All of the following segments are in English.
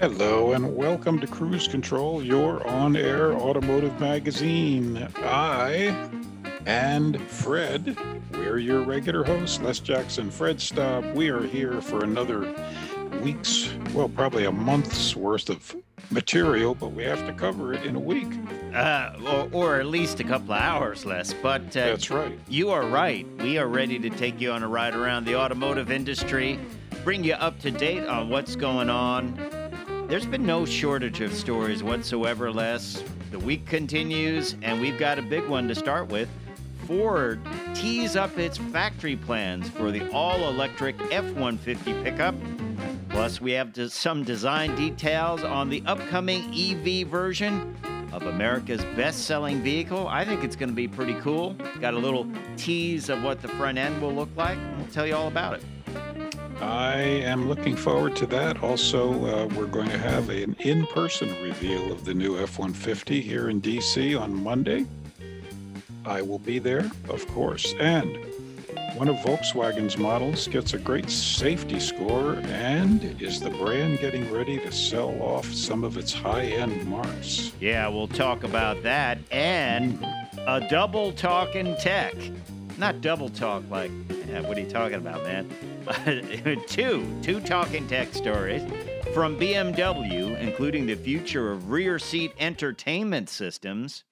Hello and welcome to Cruise Control, your on air automotive magazine. I and Fred, we're your regular hosts, Les Jackson, Fred Staub. We are here for another week's, well, probably a month's worth of material, but we have to cover it in a week. Uh, or, or at least a couple of hours less. But uh, That's right. you are right. We are ready to take you on a ride around the automotive industry, bring you up to date on what's going on. There's been no shortage of stories whatsoever, Les. The week continues, and we've got a big one to start with. Ford tees up its factory plans for the all electric F 150 pickup. Plus, we have some design details on the upcoming EV version of America's best selling vehicle. I think it's going to be pretty cool. Got a little tease of what the front end will look like. We'll tell you all about it. I am looking forward to that. Also, uh, we're going to have an in person reveal of the new F 150 here in DC on Monday. I will be there, of course. And one of Volkswagen's models gets a great safety score and is the brand getting ready to sell off some of its high end marks. Yeah, we'll talk about that and a double talk in tech. Not double talk like, eh, what are you talking about, man? two, two talking tech stories from BMW, including the future of rear seat entertainment systems.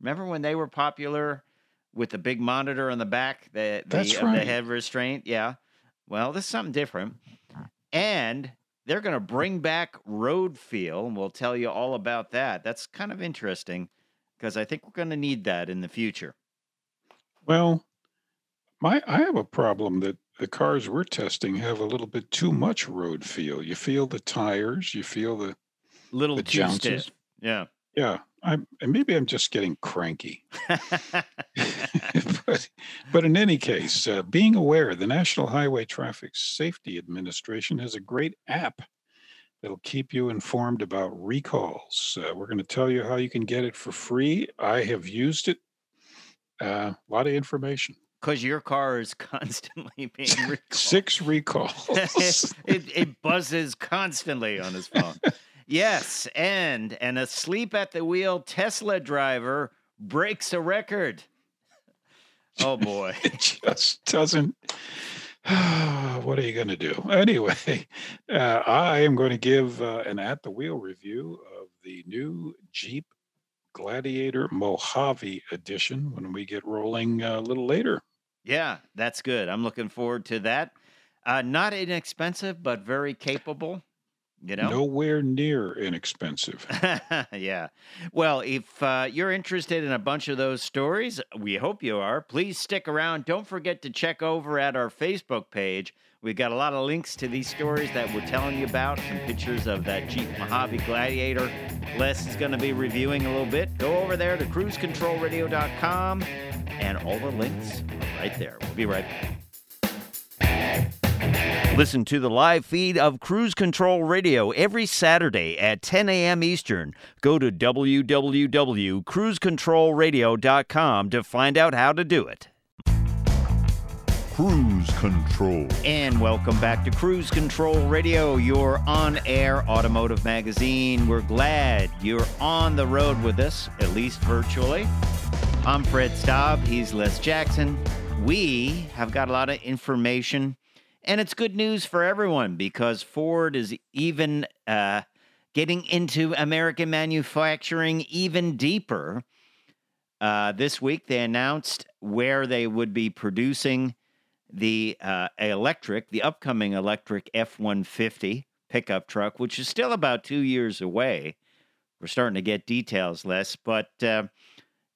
Remember when they were popular with the big monitor on the back, the, the, That's of the head restraint? Yeah. Well, this is something different. And they're going to bring back road feel, and we'll tell you all about that. That's kind of interesting because I think we're going to need that in the future. Well, my I have a problem that the cars we're testing have a little bit too much road feel. You feel the tires, you feel the Little The jounces. Yeah. yeah. I'm and maybe I'm just getting cranky. but, but in any case, uh, being aware, the National Highway Traffic Safety Administration has a great app that'll keep you informed about recalls. Uh, we're going to tell you how you can get it for free. I have used it. Uh, a lot of information. Because your car is constantly being recalled. Six recalls. it, it buzzes constantly on his phone. yes, and an asleep at the wheel Tesla driver breaks a record. Oh boy. it just doesn't. what are you going to do? Anyway, uh, I am going to give uh, an at the wheel review of the new Jeep Gladiator Mojave edition when we get rolling uh, a little later. Yeah, that's good. I'm looking forward to that. Uh, not inexpensive, but very capable. You know? Nowhere near inexpensive. yeah. Well, if uh, you're interested in a bunch of those stories, we hope you are. Please stick around. Don't forget to check over at our Facebook page. We've got a lot of links to these stories that we're telling you about, some pictures of that Jeep Mojave Gladiator. Les is going to be reviewing a little bit. Go over there to cruisecontrolradio.com, and all the links are right there. We'll be right back. Listen to the live feed of Cruise Control Radio every Saturday at 10 a.m. Eastern. Go to www.cruisecontrolradio.com to find out how to do it. Cruise Control. And welcome back to Cruise Control Radio, your on air automotive magazine. We're glad you're on the road with us, at least virtually. I'm Fred Staub. He's Les Jackson. We have got a lot of information, and it's good news for everyone because Ford is even uh, getting into American manufacturing even deeper. Uh, this week, they announced where they would be producing the uh, electric, the upcoming electric F 150 pickup truck, which is still about two years away. We're starting to get details Les, but uh,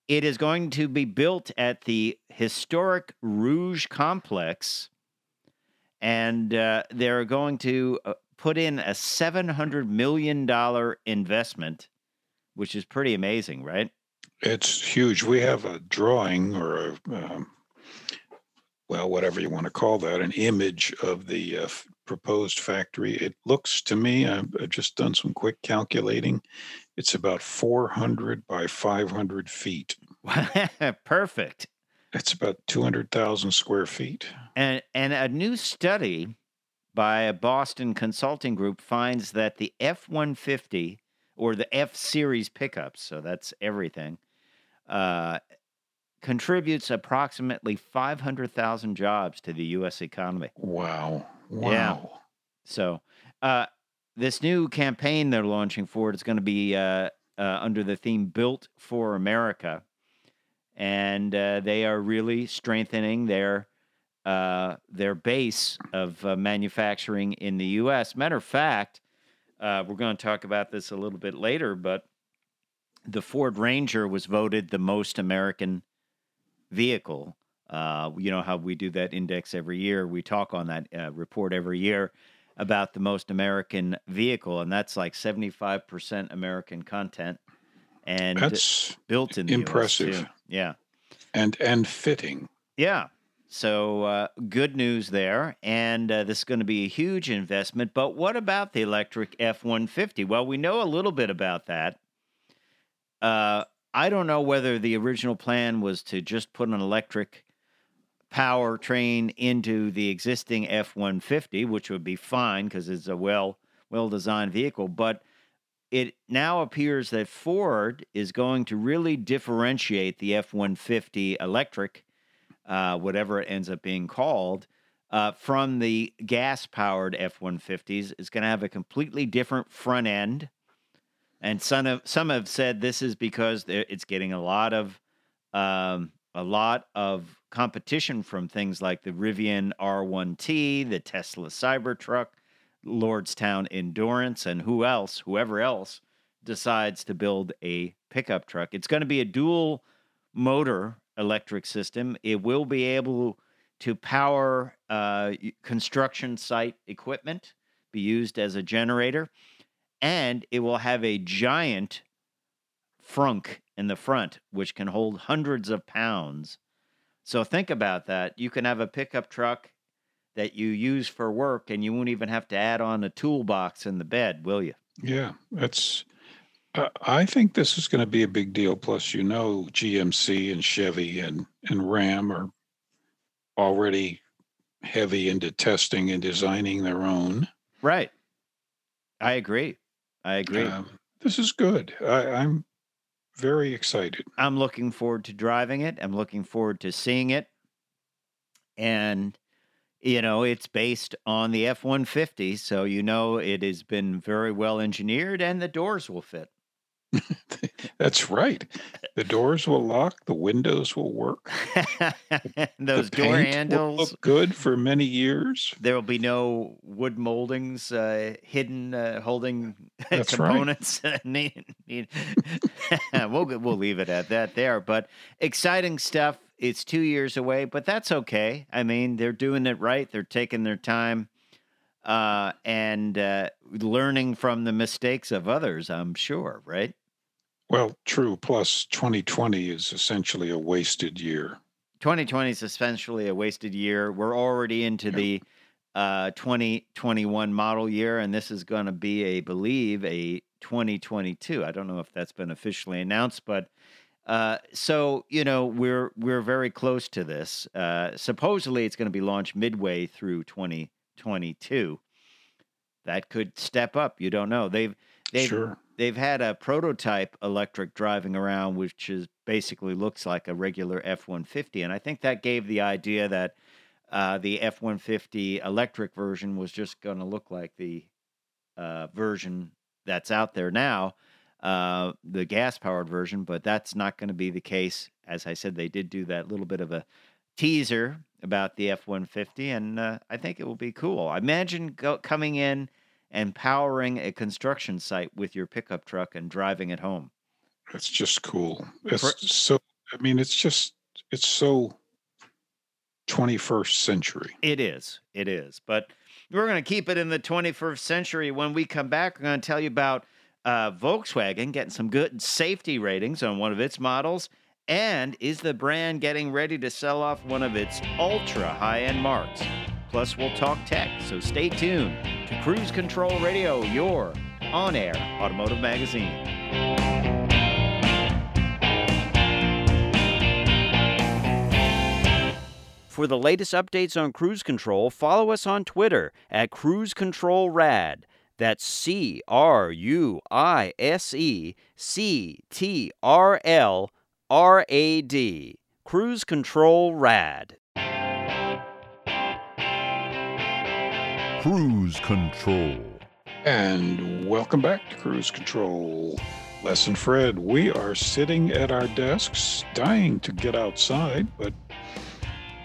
it is going to be built at the historic Rouge complex, and uh, they're going to uh, put in a $700 million investment which is pretty amazing, right? It's huge. We have a drawing or a, um, well, whatever you want to call that, an image of the uh, f- proposed factory. It looks to me, I've, I've just done some quick calculating. It's about 400 by 500 feet. Perfect. It's about 200,000 square feet. And and a new study by a Boston consulting group finds that the F-150 or the F series pickups, so that's everything, uh, contributes approximately 500,000 jobs to the U.S. economy. Wow. Wow. Yeah. So, uh, this new campaign they're launching for it is going to be uh, uh, under the theme "Built for America," and uh, they are really strengthening their uh, their base of uh, manufacturing in the U.S. Matter of fact, uh, we're going to talk about this a little bit later, but the Ford Ranger was voted the most American vehicle. Uh, you know how we do that index every year. We talk on that uh, report every year about the most American vehicle, and that's like 75% American content and That's built in impressive. Yeah. and and fitting. Yeah. So uh, good news there. And uh, this is going to be a huge investment. But what about the electric F 150? Well, we know a little bit about that. Uh, I don't know whether the original plan was to just put an electric powertrain into the existing F 150, which would be fine because it's a well well designed vehicle. But it now appears that Ford is going to really differentiate the F 150 electric, uh, whatever it ends up being called, uh, from the gas powered F 150s. It's going to have a completely different front end. And some have, some have said this is because it's getting a lot of um, a lot of competition from things like the Rivian R1T, the Tesla Cybertruck, Lordstown Endurance, and who else, whoever else decides to build a pickup truck. It's going to be a dual motor electric system. It will be able to power uh, construction site equipment, be used as a generator, and it will have a giant frunk in the front, which can hold hundreds of pounds. So think about that. You can have a pickup truck that you use for work, and you won't even have to add on a toolbox in the bed, will you? Yeah, that's. Uh, I think this is going to be a big deal. Plus, you know, GMC and Chevy and and Ram are already heavy into testing and designing their own. Right. I agree. I agree. Um, this is good. I, I'm very excited. I'm looking forward to driving it. I'm looking forward to seeing it. And, you know, it's based on the F 150. So, you know, it has been very well engineered and the doors will fit. That's right. The doors will lock. The windows will work. Those door handles, look good for many years. there will be no wood moldings uh, hidden uh, holding That's right. components. Need- we'll we'll leave it at that there. But exciting stuff. It's two years away, but that's okay. I mean, they're doing it right. They're taking their time uh, and uh, learning from the mistakes of others. I'm sure, right? Well, true. Plus, 2020 is essentially a wasted year. 2020 is essentially a wasted year. We're already into the uh, 2021 model year, and this is going to be, I believe, a 2022. I don't know if that's been officially announced, but uh, so you know we're we're very close to this. Uh, supposedly, it's going to be launched midway through 2022. That could step up. You don't know. They've they've Sure. they've had a prototype electric driving around, which is basically looks like a regular F one fifty, and I think that gave the idea that uh, the F one fifty electric version was just going to look like the uh, version that's out there now, uh, the gas powered version, but that's not going to be the case. As I said, they did do that little bit of a teaser about the F one fifty, and uh, I think it will be cool. Imagine go- coming in and powering a construction site with your pickup truck and driving it home. It's just cool. It's For- so, I mean, it's just, it's so 21st century. It is. It is. But we're going to keep it in the 21st century. When we come back, we're going to tell you about uh, Volkswagen getting some good safety ratings on one of its models? And is the brand getting ready to sell off one of its ultra high end marks? Plus, we'll talk tech, so stay tuned to Cruise Control Radio, your on air automotive magazine. For the latest updates on cruise control, follow us on Twitter at Cruise Control Rad. That's C R U I S E C T R L R A D. Cruise Control Rad. Cruise Control. And welcome back to Cruise Control. Les and Fred, we are sitting at our desks, dying to get outside, but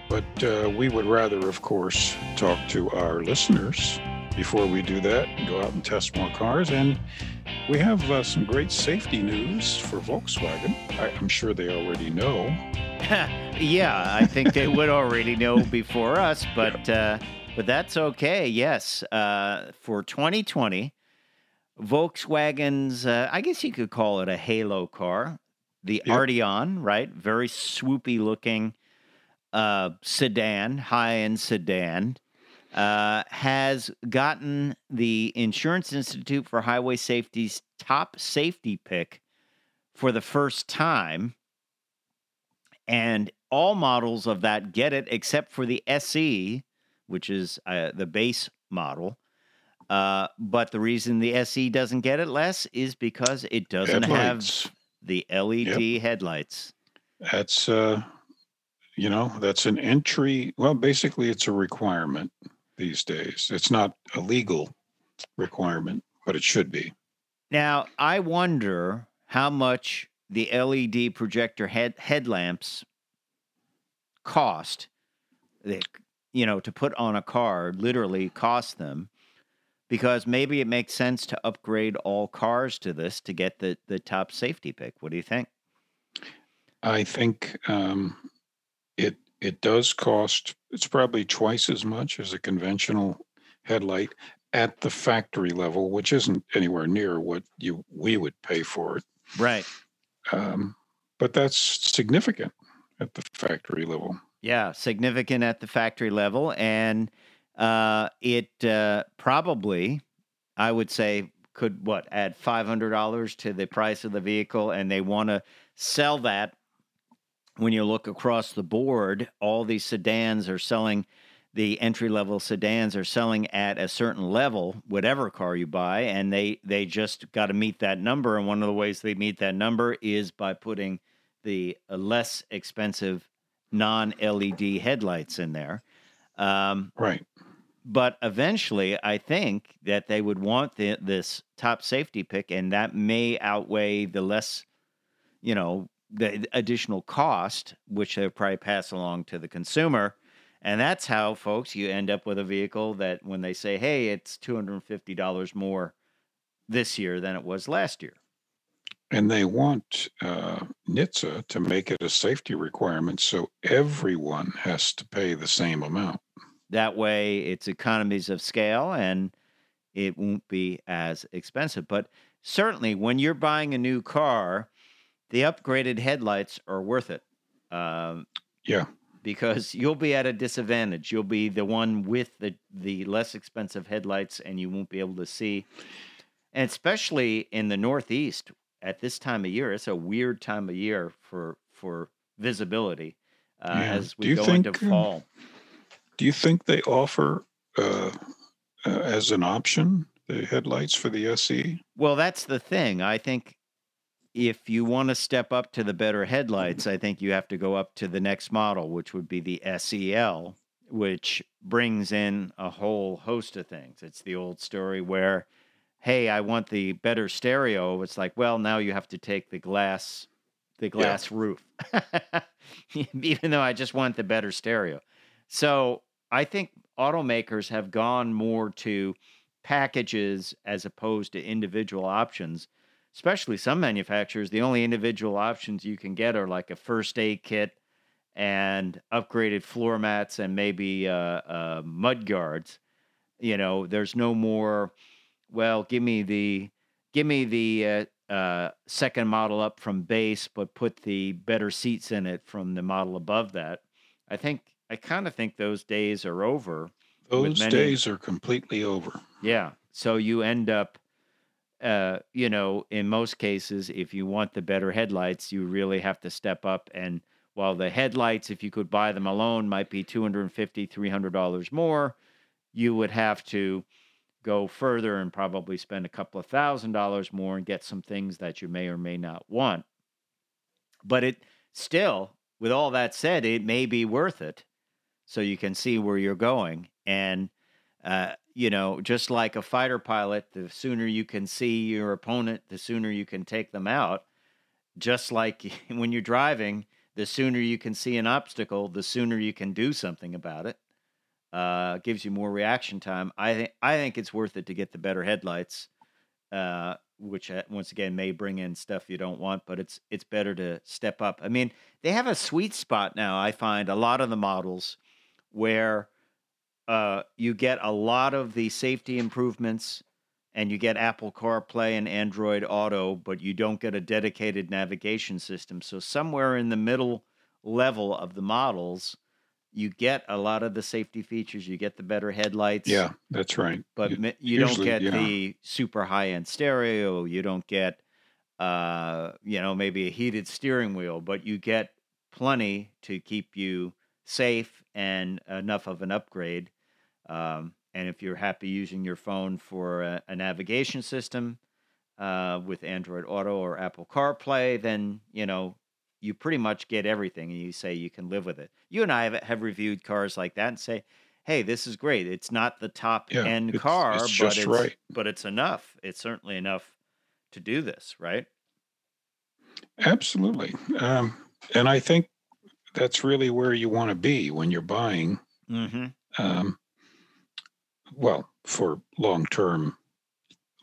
but uh, we would rather, of course, talk to our listeners before we do that and go out and test more cars. And we have uh, some great safety news for Volkswagen. I, I'm sure they already know. yeah, I think they would already know before us, but uh, but that's okay. Yes, uh, for 2020, Volkswagen's uh, I guess you could call it a halo car, the Yep. Arteon, right? Very swoopy looking uh, sedan, high end sedan. Uh, has gotten the Insurance Institute for Highway Safety's top safety pick for the first time and all models of that get it except for the SE, which is uh, the base model. Uh, but the reason the SE doesn't get it Les is because it doesn't Headlights. have the LED headlights. That's uh, you know, that's an entry. Well, basically, it's a requirement these days. It's not a legal requirement, but it should be. Now, I wonder how much the LED projector head headlamps cost. They, you know, to put on a car literally cost them because maybe it makes sense to upgrade all cars to this to get the the top safety pick. What do you think? I think um, it it does cost. It's probably twice as much as a conventional headlight at the factory level, which isn't anywhere near what you we would pay for it. Right. Um, but that's significant at the factory level. Yeah, significant at the factory level, and uh, it uh, probably, I would say, could what add five hundred dollars to the price of the vehicle, and they want to sell that. When you look across the board, all these sedans are selling. The entry level sedans are selling at a certain level, whatever car you buy, and they they just got to meet that number. And one of the ways they meet that number is by putting the uh, less expensive non LED headlights in there. Um, Right. but eventually, I think that they would want the, this top safety pick, and that may outweigh the less, you know, the additional cost, which they'll probably pass along to the consumer. And that's how, folks, you end up with a vehicle that when they say, hey, it's $250 more this year than it was last year. And they want uh, NHTSA to make it a safety requirement so everyone has to pay the same amount. That way, it's economies of scale and it won't be as expensive. But certainly, when you're buying a new car, the upgraded headlights are worth it um, Yeah. because you'll be at a disadvantage. You'll be the one with the, the less expensive headlights and you won't be able to see. And especially in the Northeast at this time of year, it's a weird time of year for, for visibility uh, Yeah. as we go into think, um, fall. Do you think they offer uh, uh, as an option the headlights for the? SE? Well, that's the thing. I think if you want to step up to the better headlights, I think you have to go up to the next model, which would be the SEL, which brings in a whole host of things. It's the old story where, hey, I want the better stereo. It's like, well, now you have to take the glass, the glass roof, even though I just want the better stereo. So I think automakers have gone more to packages as opposed to individual options. Especially some manufacturers, the only individual options you can get are like a first aid kit and upgraded floor mats and maybe uh, uh, mud guards. You know, there's no more. Well, give me the give me the uh, uh, second model up from base, but put the better seats in it from the model above that. I think I kind of think those days are over. Those many- days are completely over. Yeah. So you end up, uh, you know, in most cases, if you want the better headlights, you really have to step up. And while the headlights, if you could buy them alone, might be $250, $300 more, you would have to go further and probably spend a couple of thousand dollars more and get some things that you may or may not want. But it still, with all that said, it may be worth it so you can see where you're going. And uh, you know, just like a fighter pilot, the sooner you can see your opponent, the sooner you can take them out. Just like when you're driving, the sooner you can see an obstacle, the sooner you can do something about it. Uh, gives you more reaction time. I think I think it's worth it to get the better headlights, uh, which uh, once again may bring in stuff you don't want, but it's it's better to step up. I mean, they have a sweet spot now. I find a lot of the models where uh, you get a lot of the safety improvements and you get Apple CarPlay and Android Auto, but you don't get a dedicated navigation system. So, somewhere in the middle level of the models, you get a lot of the safety features, you get the better headlights. Yeah, that's right. But You- you don't get yeah. the super high end stereo. You don't get, uh, you know, maybe a heated steering wheel, but you get plenty to keep you safe and enough of an upgrade. Um, and if you're happy using your phone for a, a navigation system uh, with Android Auto or Apple CarPlay, then you know you pretty much get everything, and you say you can live with it. You and I have, have reviewed cars like that and say, "Hey, this is great. It's not the top Yeah, end it's- car, it's but it's right. but it's enough. It's certainly enough to do this, right?" Absolutely. Um, and I think that's really where you want to be when you're buying, Mm-hmm. um, well, for long term,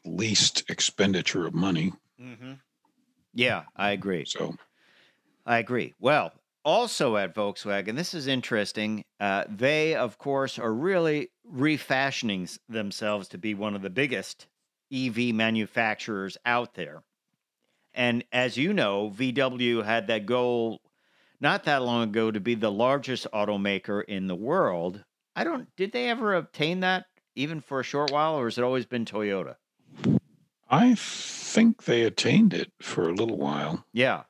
least expenditure of money. Mm-hmm. Yeah, I agree. So, I agree. Well, also at Volkswagen, this is interesting. Uh, they, of course, are really refashioning themselves to be one of the biggest EV manufacturers out there. And as you know, VW had that goal not that long ago to be the largest automaker in the world. I don't, did they ever obtain that even for a short while, or has it always been Toyota? I think they attained it for a little while. Yeah.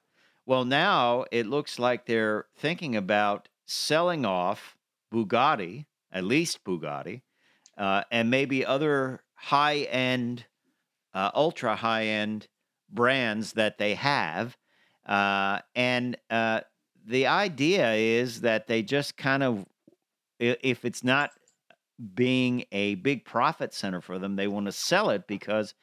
Well, now it looks like they're thinking about selling off Bugatti, at least Bugatti, uh, and maybe other high end, uh, ultra high end brands that they have. Uh, and uh, the idea is that they just kind of, if it's not being a big profit center for them, they want to sell it because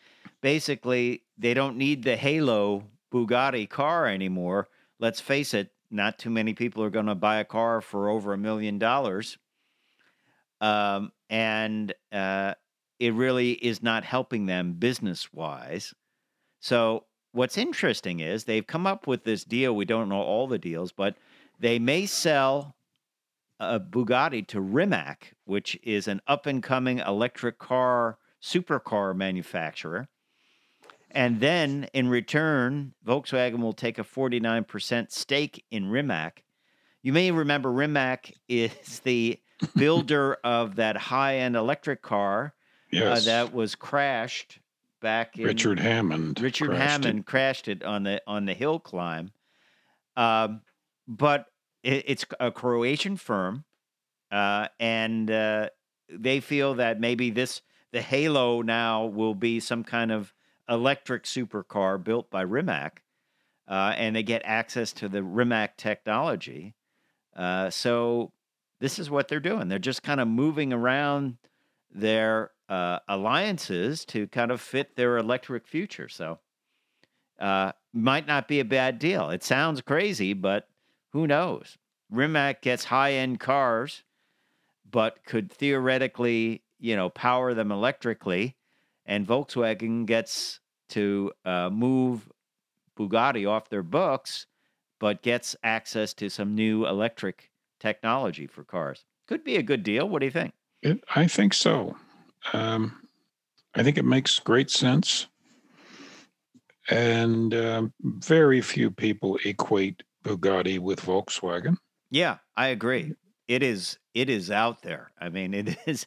basically they don't need the Halo Bugatti car anymore. Let's face it, not too many people are going to buy a car for over a million dollars. Um, and uh, it really is not helping them business wise. So, what's interesting is they've come up with this deal. We don't know all the deals, but they may sell a Bugatti to Rimac, which is an up and coming electric car supercar manufacturer. And then in return, Volkswagen will take a 49% stake in Rimac. You may remember Rimac is the builder of that high end electric car uh, that was crashed back in Richard Hammond. Richard crashed it. Hammond crashed it on the on the hill climb. Um, but it, it's a Croatian firm, uh, and uh, they feel that maybe this the Halo now will be some kind of electric supercar built by Rimac, uh, and they get access to the Rimac technology. Uh, so this is what they're doing. They're just kind of moving around their uh, alliances to kind of fit their electric future. So, uh, might not be a bad deal. It sounds crazy, but who knows? Rimac gets high end cars, but could theoretically, you know, power them electrically, and Volkswagen gets to uh, move Bugatti off their books, but gets access to some new electric technology for cars. Could be a good deal. What do you think? It, I think so. Um, I think it makes great sense. And um, very few people equate Bugatti with Volkswagen. Yeah, I agree. It is it is out there. I mean, it is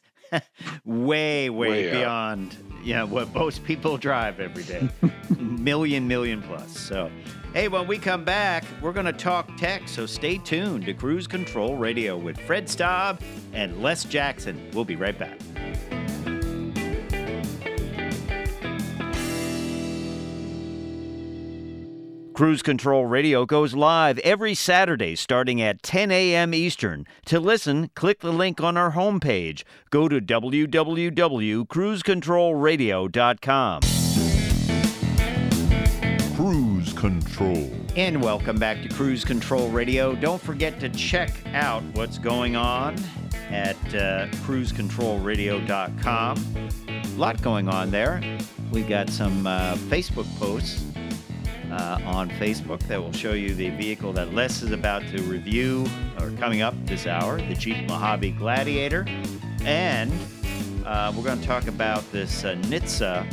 way, way, Way beyond yeah what most people drive every day. million, million plus. So, hey, when we come back, we're gonna talk tech. So stay tuned to Cruise Control Radio with Fred Staub and Les Jackson. We'll be right back. Cruise Control Radio goes live every Saturday starting at 10 a.m. Eastern. To listen, click the link on our homepage. Go to www.cruisecontrolradio.com. Cruise control. And welcome back to Cruise Control Radio. Don't forget to check out what's going on at uh, cruisecontrolradio.com. A lot going on there. We've got some uh, Facebook posts uh, on Facebook that will show you the vehicle that Les is about to review or coming up this hour, the Jeep Mojave Gladiator. And uh, we're going to talk about this uh, NHTSA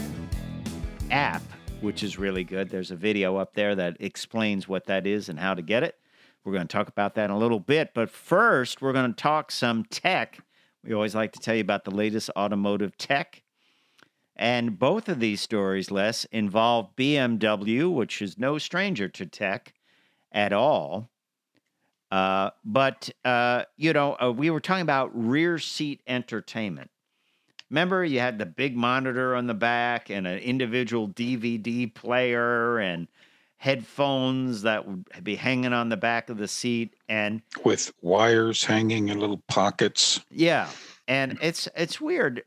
app, which is really good. There's a video up there that explains what that is and how to get it. We're going to talk about that in a little bit. But first, we're going to talk some tech. We always like to tell you about the latest automotive tech. And both of these stories, Les, involve BMW, which is no stranger to tech at all. Uh, but, uh, you know, uh, we were talking about rear seat entertainment. Remember, you had the big monitor on the back and an individual DVD player and headphones that would be hanging on the back of the seat. And with wires hanging in little pockets. yeah, and it's it's weird.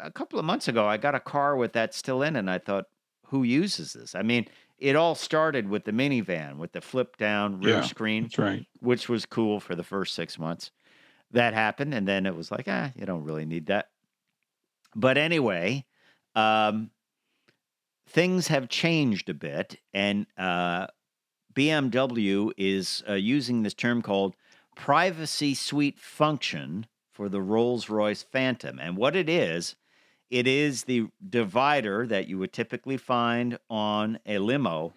A couple of months ago, I got a car with that still in, and I thought, who uses this? I mean, it all started with the minivan with the flip down rear Yeah. screen, right. which was cool for the first six months. That happened, and then it was like, ah, you don't really need that. But anyway, um, things have changed a bit, and uh, BMW is uh, using this term called privacy suite function for the Rolls Royce Phantom. And what it is, it is the divider that you would typically find on a limo.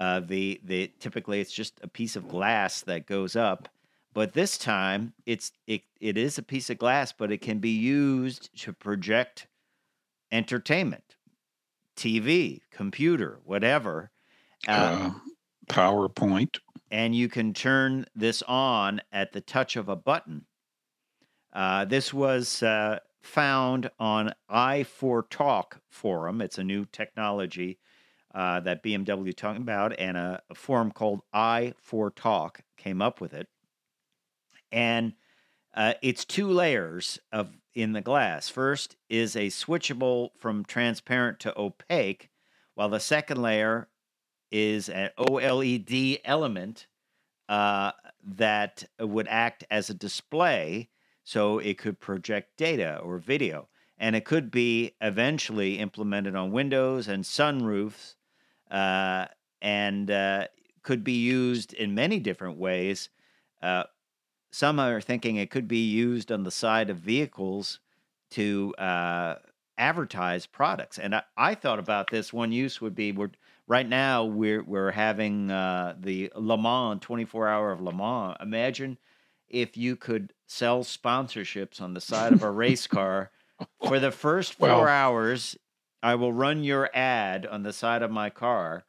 Uh, the the typically it's just a piece of glass that goes up, but this time it's it, it is a piece of glass, but it can be used to project entertainment, TV, computer, whatever. Uh, Uh, PowerPoint. and you can turn this on at the touch of a button. Uh, this was uh, found on i4Talk forum. It's a new technology uh, that BMW talking about, and a, a forum called i4Talk came up with it. And uh, it's two layers of in the glass. First is a switchable from transparent to opaque, while the second layer is an OLED element uh, that would act as a display so it could project data or video. And it could be eventually implemented on windows and sunroofs uh, and uh, could be used in many different ways. Uh, some are thinking it could be used on the side of vehicles to uh, advertise products. And I, I thought about this. One use would be we're right now we're we're having uh, the Le Mans 24 hour of Le Mans. Imagine if you could sell sponsorships on the side of a race car for the first four hours. I will run your ad on the side of my car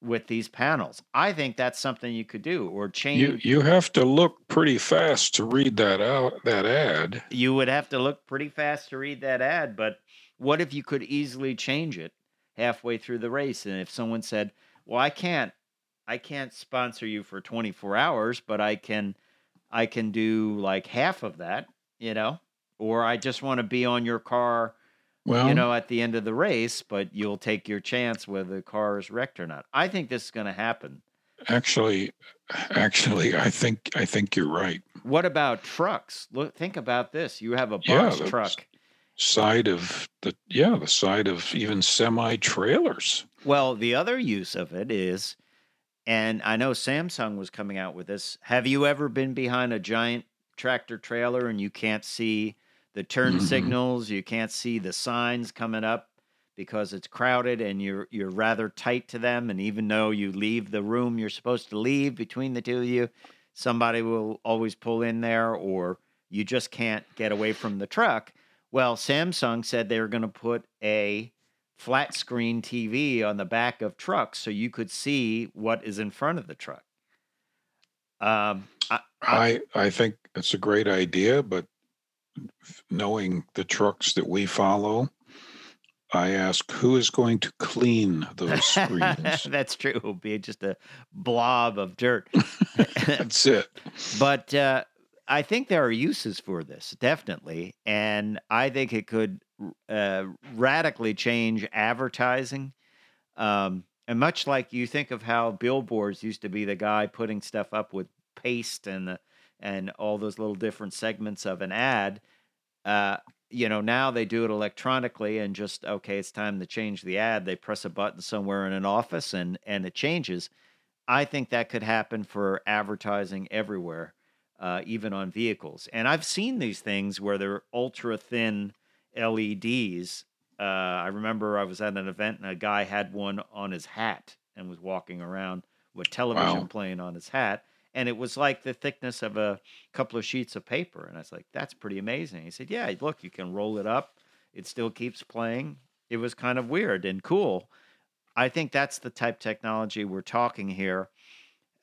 with these panels. I think that's something you could do or change. You you have to look pretty fast to read that out that ad. you would have to look pretty fast to read that ad, but what if you could easily change it halfway through the race? And if someone said, "Well, I can't, I can't sponsor you for 24 hours, but I can, I can do like half of that," you know, or I just want to be on your car, Well, you know, at the end of the race, but you'll take your chance whether the car is wrecked or not. I think this is going to happen. actually, actually, I think I think you're right. What about trucks? Look, think about this. You have a Yeah, box that's- truck. Side of the yeah, the side of even semi trailers. Well, the other use of it is, and I know Samsung was coming out with this. Have you ever been behind a giant tractor trailer and you can't see the turn Mhm. signals? You can't see the signs coming up because it's crowded and you're you're rather tight to them and even though you leave the room you're supposed to leave between the two of you somebody will always pull in there or you just can't get away from the truck well samsung said they were going to put a flat screen tv on the back of trucks so you could see what is in front of the truck um, I, I I think it's a great idea, but knowing the trucks that we follow, I ask who is going to clean those screens. That's true. It'll be just a blob of dirt. That's it. but uh, I think there are uses for this, definitely. And I think it could uh, radically change advertising. Um, and much like you think of how billboards used to be the guy putting stuff up with paste and the, and all those little different segments of an ad, uh, you know, now they do it electronically and just okay, it's time to change the ad. They press a button somewhere in an office and and it changes. I think that could happen for advertising everywhere, uh, even on vehicles. And I've seen these things where they're ultra thin LEDs. Uh, I remember I was at an event and a guy had one on his hat and was walking around with television Wow. playing on his hat and it was like the thickness of a couple of sheets of paper. And I was like, that's pretty amazing. He said, yeah, look, you can roll it up. It still keeps playing. It was kind of weird and cool. I think that's the type technology we're talking here.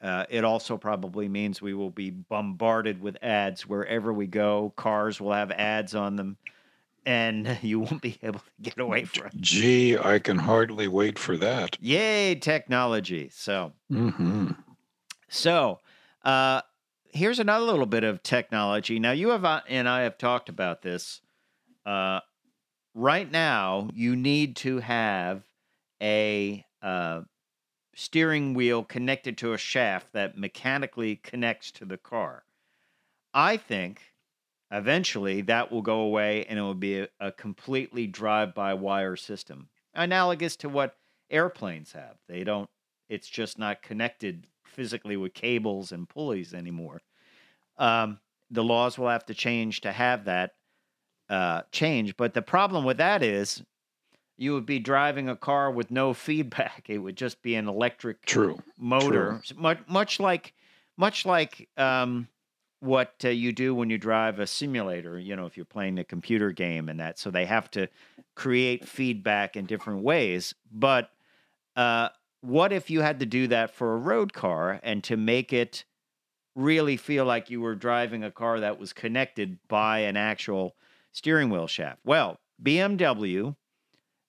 Uh, it also probably means we will be bombarded with ads wherever we go. Cars will have ads on them, and you won't be able to get away from. it. Gee, I can hardly wait for that. Yay, technology! So, hmm So, uh, here's another little bit of technology. Now, you have uh, and I have talked about this. Uh, right now, you need to have a uh, steering wheel connected to a shaft that mechanically connects to the car. I think eventually that will go away and it will be a, a completely drive-by-wire system, analogous to what airplanes have. They don't. It's just not connected physically with cables and pulleys anymore. Um, the laws will have to change to have that uh, change. But the problem with that is you would be driving a car with no feedback. It would just be an electric True. motor, much much like much like um, what uh, you do when you drive a simulator. You know, if you're playing a computer game and that, so they have to create feedback in different ways. But uh, what if you had to do that for a road car and to make it really feel like you were driving a car that was connected by an actual steering wheel shaft? Well, BMW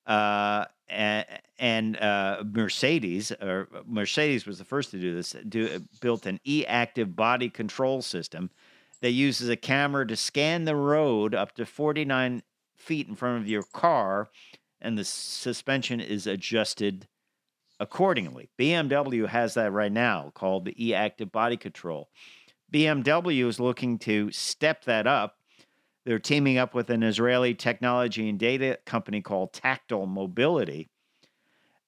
uh, and, uh, Mercedes, or Mercedes was the first to do this, do, built an e-active body control system that uses a camera to scan the road up to 49 feet in front of your car, and the suspension is adjusted accordingly. BMW has that right now called the e-active body control. BMW is looking to step that up. They're teaming up with an Israeli technology and data company called Tactile Mobility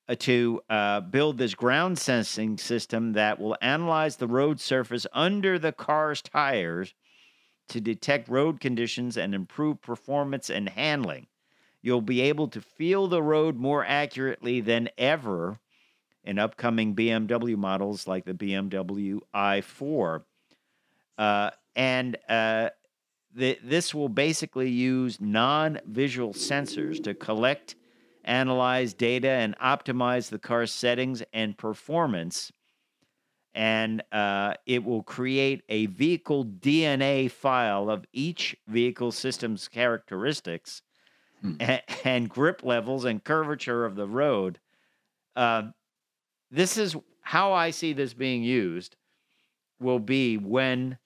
uh, to uh, build this ground sensing system that will analyze the road surface under the car's tires to detect road conditions and improve performance and handling. You'll be able to feel the road more accurately than ever in upcoming BMW models like the BMW i4. Uh, and uh, this will basically use non visual sensors to collect, analyze data, and optimize the car's settings and performance. And uh, it will create a vehicle DNA file of each vehicle system's characteristics Hmm. and, and grip levels and curvature of the road. Um, this is how I see this being used will be when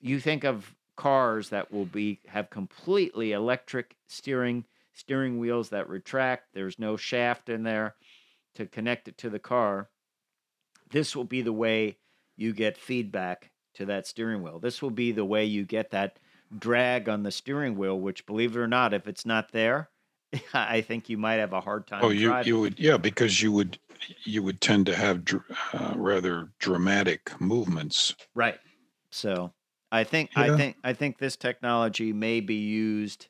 you think of cars that will be have completely electric steering steering wheels that retract there's no shaft in there to connect it to the car this will be the way you get feedback to that steering wheel this will be the way you get that drag on the steering wheel which believe it or not if it's not there i think you might have a hard time Oh, you driving. you would yeah because you would you would tend to have dr- uh, rather dramatic movements. Right. So I think I think I think this technology may be used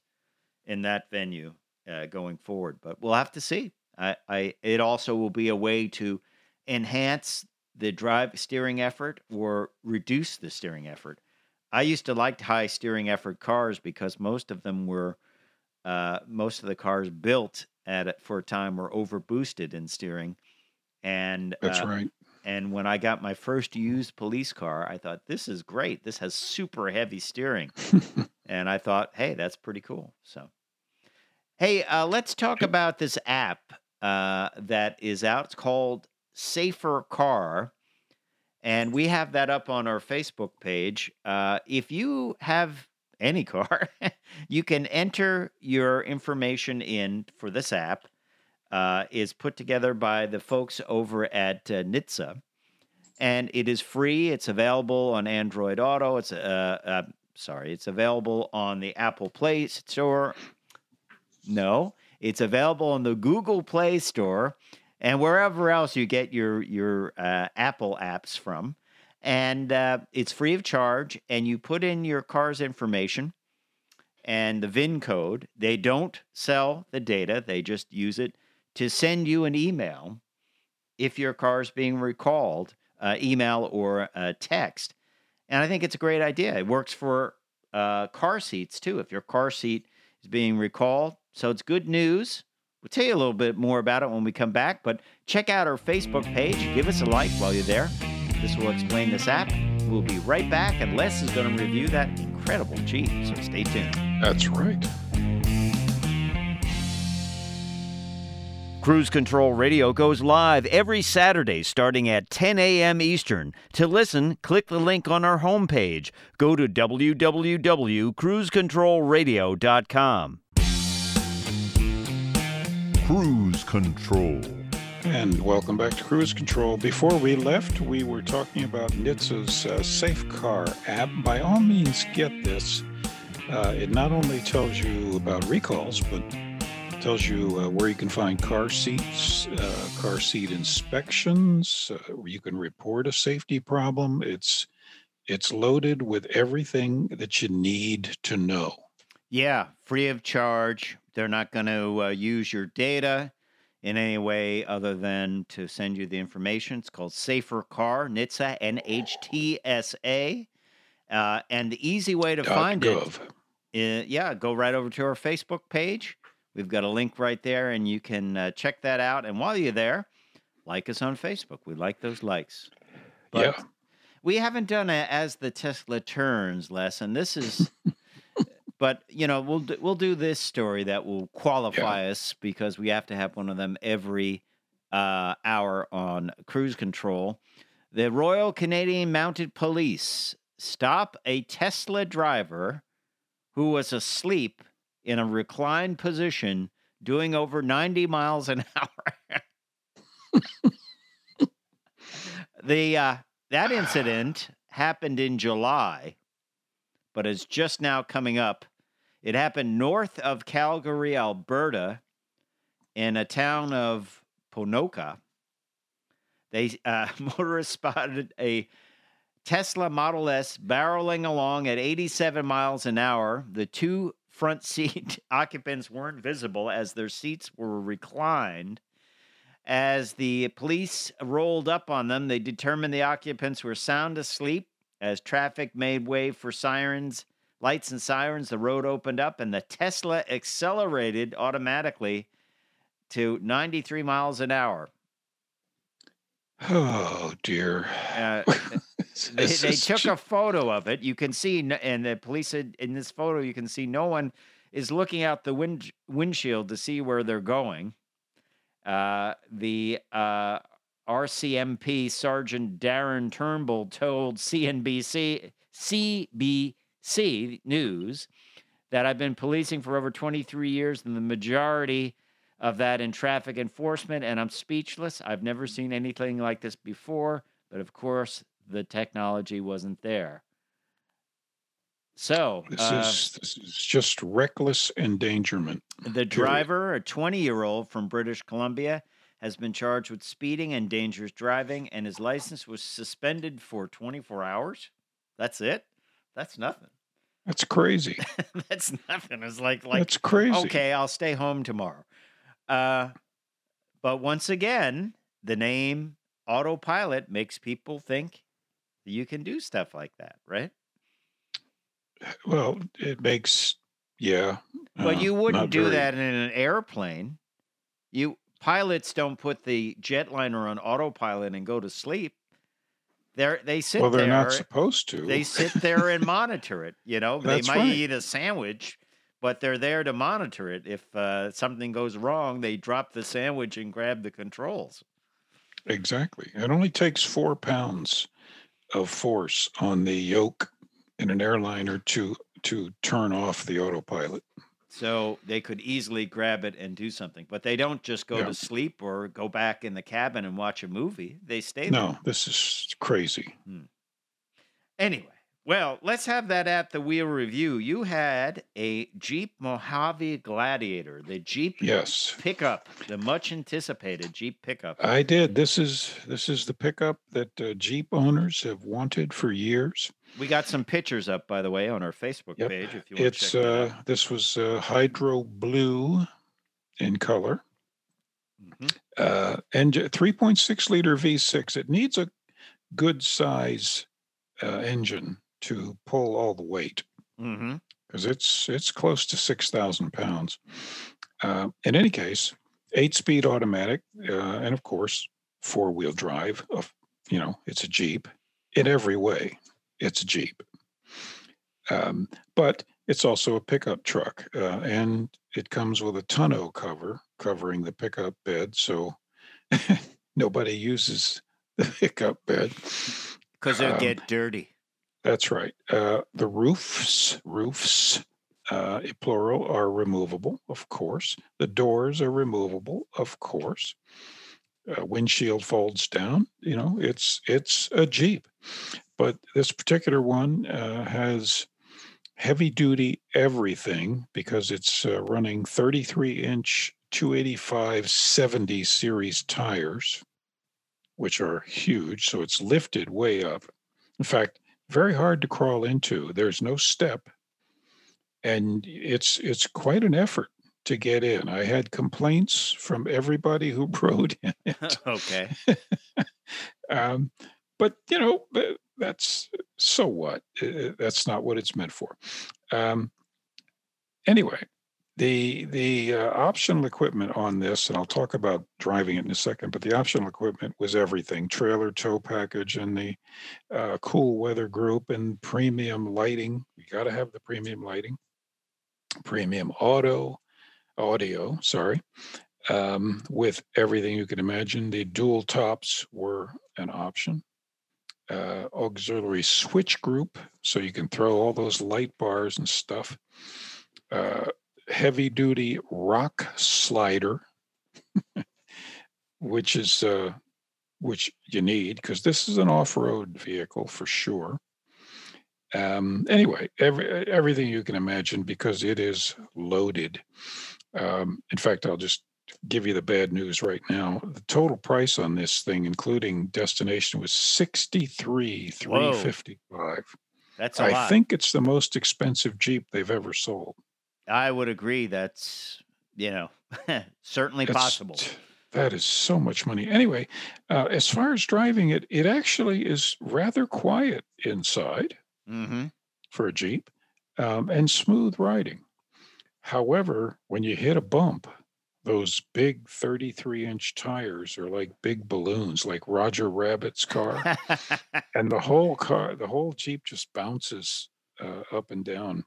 in that venue. uh, going forward. But we'll have to see. I, I it also will be a way to enhance the drive steering effort or reduce the steering effort. I used to like high steering effort cars because most of them were uh, most of the cars built at it for a time were over boosted in steering, and That's uh, right. And when I got my first used police car, I thought this is great. This has super heavy steering, and I thought, hey, that's pretty cool. So, hey, uh, let's talk about this app uh, that is out. It's called Safer Car. And we have that up on our Facebook page. Uh, if you have any car, you can enter your information in for this app. Uh, is put together by the folks over at uh, NHTSA, and it is free. It's available on Android Auto. It's uh, uh, sorry, it's available on the Apple Play Store. No, it's available on the Google Play Store and wherever else you get your your uh, Apple apps from. And uh, it's free of charge. And you put in your car's information and the VIN code. They don't sell the data; they just use it to send you an email if your car is being recalled, uh, email or uh, text. And I think it's a great idea. It works for uh, car seats too. If your car seat is being recalled, so it's good news. We'll tell you a little bit more about it when we come back, but check out our Facebook page. Give us a like while you're there. This will explain this app. We'll be right back, and Les is going to review that incredible Jeep. So stay tuned. That's right. Cruise Control Radio goes live every Saturday starting at 10 a.m. Eastern. To listen, click the link on our homepage. Go to www.cruisecontrolradio.com. Cruise Control. And welcome back to Cruise Control. Before we left, we were talking about NHTSA's uh, Safe Car app. By all means, get this. Uh, it not only tells you about recalls, but tells you uh, where you can find car seats, uh, car seat inspections. Uh, you can report a safety problem. It's it's loaded with everything that you need to know. Yeah, free of charge. They're not going to uh, use your data in any way other than to send you the information. It's called Safer Car, NHTSA, N H T S A. Uh, and the easy way to Dot find gov. it, uh, yeah, go right over to our Facebook page. We've got a link right there, and you can uh, check that out. And while you're there, like us on Facebook. We like those likes. But yeah. we haven't done a as the Tesla turns lesson. This is, but you know, we'll do, we'll do this story that will qualify us because we have to have one of them every uh, hour on cruise control. The Royal Canadian Mounted Police stop a Tesla driver who was asleep in a reclined position doing over 90 miles an hour. the uh, that incident happened in July, but is just now coming up. It happened north of Calgary, Alberta, in a town of Ponoka. They uh, motorists spotted a Tesla Model S barreling along at 87 miles an hour. The two front seat occupants weren't visible as their seats were reclined. As the police rolled up on them, they determined the occupants were sound asleep. As traffic made way for sirens, lights and sirens, the road opened up and the Tesla accelerated automatically to 93 miles an hour. Oh dear. Uh, they, they took a photo of it. You can see, and the police said in this photo, you can see no one is looking out the wind, windshield to see where they're going. Uh, the uh, RCMP Sergeant Darren Turnbull told CNBC CBC News that I've been policing for over 23 years, and the majority of that in traffic enforcement, and I'm speechless. I've never seen anything like this before, but of course, the technology wasn't there. So, This uh, is this is just reckless endangerment. the driver, a 20 year old from British Columbia, has been charged with speeding and dangerous driving, and his license was suspended for 24 hours. That's it? That's nothing. That's crazy. That's nothing. It's like like That's crazy. okay, I'll stay home tomorrow. Uh, but once again, the name autopilot makes people think you can do stuff like that, right? Well, it makes yeah. But uh, you wouldn't do very- that in an airplane. You pilots don't put the jetliner on autopilot and go to sleep. They're they sit Well, they're there. not supposed to. they sit there and monitor it. You know, they might right. eat a sandwich, but they're there to monitor it. If uh, something goes wrong, they drop the sandwich and grab the controls. Exactly. It only takes four pounds of force on the yoke in an airliner to to turn off the autopilot. So they could easily grab it and do something, but they don't just go Yeah. to sleep or go back in the cabin and watch a movie. They stay there. No, this is crazy. Hmm. Anyway, well, let's have that at the wheel review. You had a Jeep Mojave Gladiator, the Jeep Yes, pickup, the much anticipated Jeep pickup. I did. This is this is the pickup that uh, Jeep owners have wanted for years. We got some pictures up, by the way, on our Facebook Yep. page. If you want It's to check uh, this was uh, hydro blue in color. Mhm. uh, and 3.6 liter V6. It needs a good size uh, engine to pull all the weight because it's it's close to 6,000 pounds. Uh, in any case, eight speed automatic, uh, and of course, four wheel drive. Of you know, it's a Jeep in every way. It's a Jeep, um, but it's also a pickup truck, uh, and it comes with a tonneau cover covering the pickup bed, so nobody uses the pickup bed. Because it'll Um, get dirty. That's right. Uh, the roofs, roofs, uh, plural, are removable, of course. The doors are removable, of course. Uh, windshield folds down. You know, it's it's a Jeep, but this particular one uh, has heavy duty everything because it's uh, running 33 inch 285 70 series tires, which are huge. So it's lifted way up. In fact, very hard to crawl into. There's no step, and it's it's quite an effort to get in. I had complaints from everybody who rode in it. okay. Um, but you know, that's so what? That's not what it's meant for. Um, anyway, the the uh, optional equipment on this, and I'll talk about driving it in a second. But the optional equipment was everything: trailer tow package, and the uh, cool weather group, and premium lighting. You got to have the premium lighting, premium auto, audio. Sorry, um, with everything you can imagine. The dual tops were an option. Uh, auxiliary switch group, so you can throw all those light bars and stuff. Uh, heavy duty rock slider, which is uh, which you need because this is an off-road vehicle for sure. Um, anyway, every, everything you can imagine because it is loaded. Um, in fact, I'll just give you the bad news right now. The total price on this thing, including destination, was sixty-three three fifty-five. That's a I lot. think it's the most expensive Jeep they've ever sold. I would agree. That's, you know, certainly It's- possible. That is so much money. Anyway, uh, as far as driving it, it actually is rather quiet inside hmm for a Jeep um, and smooth riding. However, when you hit a bump, those big 33 inch tires are like big balloons, like Roger Rabbit's car. and the whole car, the whole Jeep just bounces uh, up and down.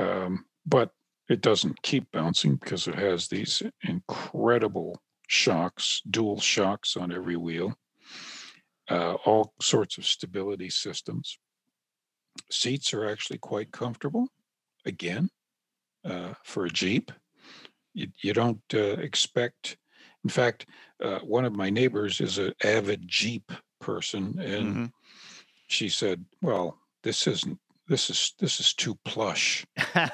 Um, but it doesn't keep bouncing because it has these incredible shocks, dual shocks on every wheel, uh, all sorts of stability systems. Seats are actually quite comfortable. Again, uh, for a Jeep, you, you don't uh, expect. In fact, uh, one of my neighbors is an avid Jeep person, and Mhm. she said, "Well, this isn't. This is this is too plush."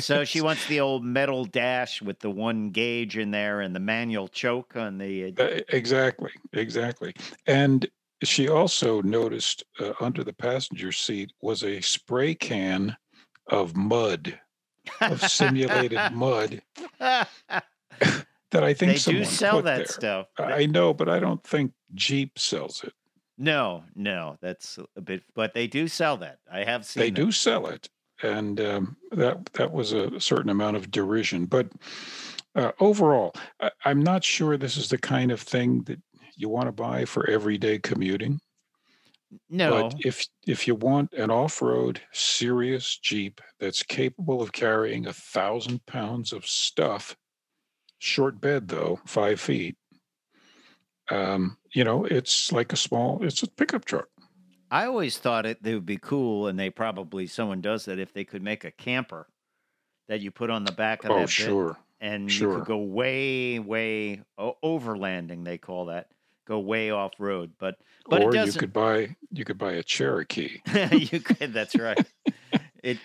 So she wants the old metal dash with the one gauge in there and the manual choke on the. Uh, exactly, exactly. And she also noticed uh, under the passenger seat was a spray can of mud, of simulated mud that I think they do sell that there. stuff. I know, but I don't think Jeep sells it. No, no, that's a bit, but they do sell that. I have seen. They that. do sell it, and um, that that was a certain amount of derision. But uh, overall, I, I'm not sure this is the kind of thing that you want to buy for everyday commuting. No, But if if you want an off-road serious Jeep that's capable of carrying a thousand pounds of stuff, short bed though, five feet, um, you know, it's like a small, it's a pickup truck. I always thought it they would be cool, and they probably someone does that if they could make a camper that you put on the back of Oh, that bit, sure. and you could go way, way overlanding. They call that go way off road, but but or you could buy you could buy a Cherokee. you could. That's right. it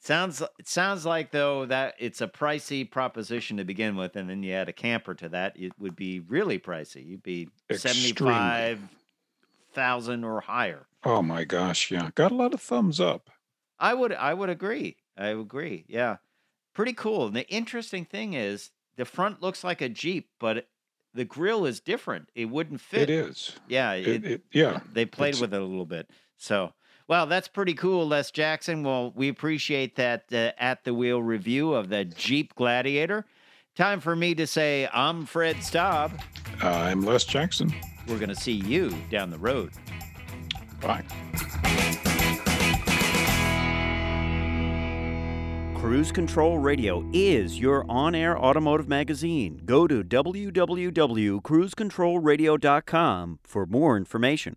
sounds it sounds like though that it's a pricey proposition to begin with, and then you add a camper to that, it would be really pricey. You'd be seventy Extremely. or higher. Oh my gosh, yeah. Got a lot of thumbs up. I would I would agree. I agree. Yeah. Pretty cool. And the interesting thing is the front looks like a Jeep, but the grill is different. It wouldn't fit. It is. Yeah, It, it, it, yeah. they played it's- with it a little bit. So, well, that's pretty cool, Les Jackson. Well, we appreciate that uh, at the wheel review of the Jeep Gladiator. Time for me to say I'm Fred Staub. I'm Les Jackson. We're going to see you down the road. Bye. Cruise Control Radio is your on air automotive magazine. Go to www.cruisecontrolradio.com for more information.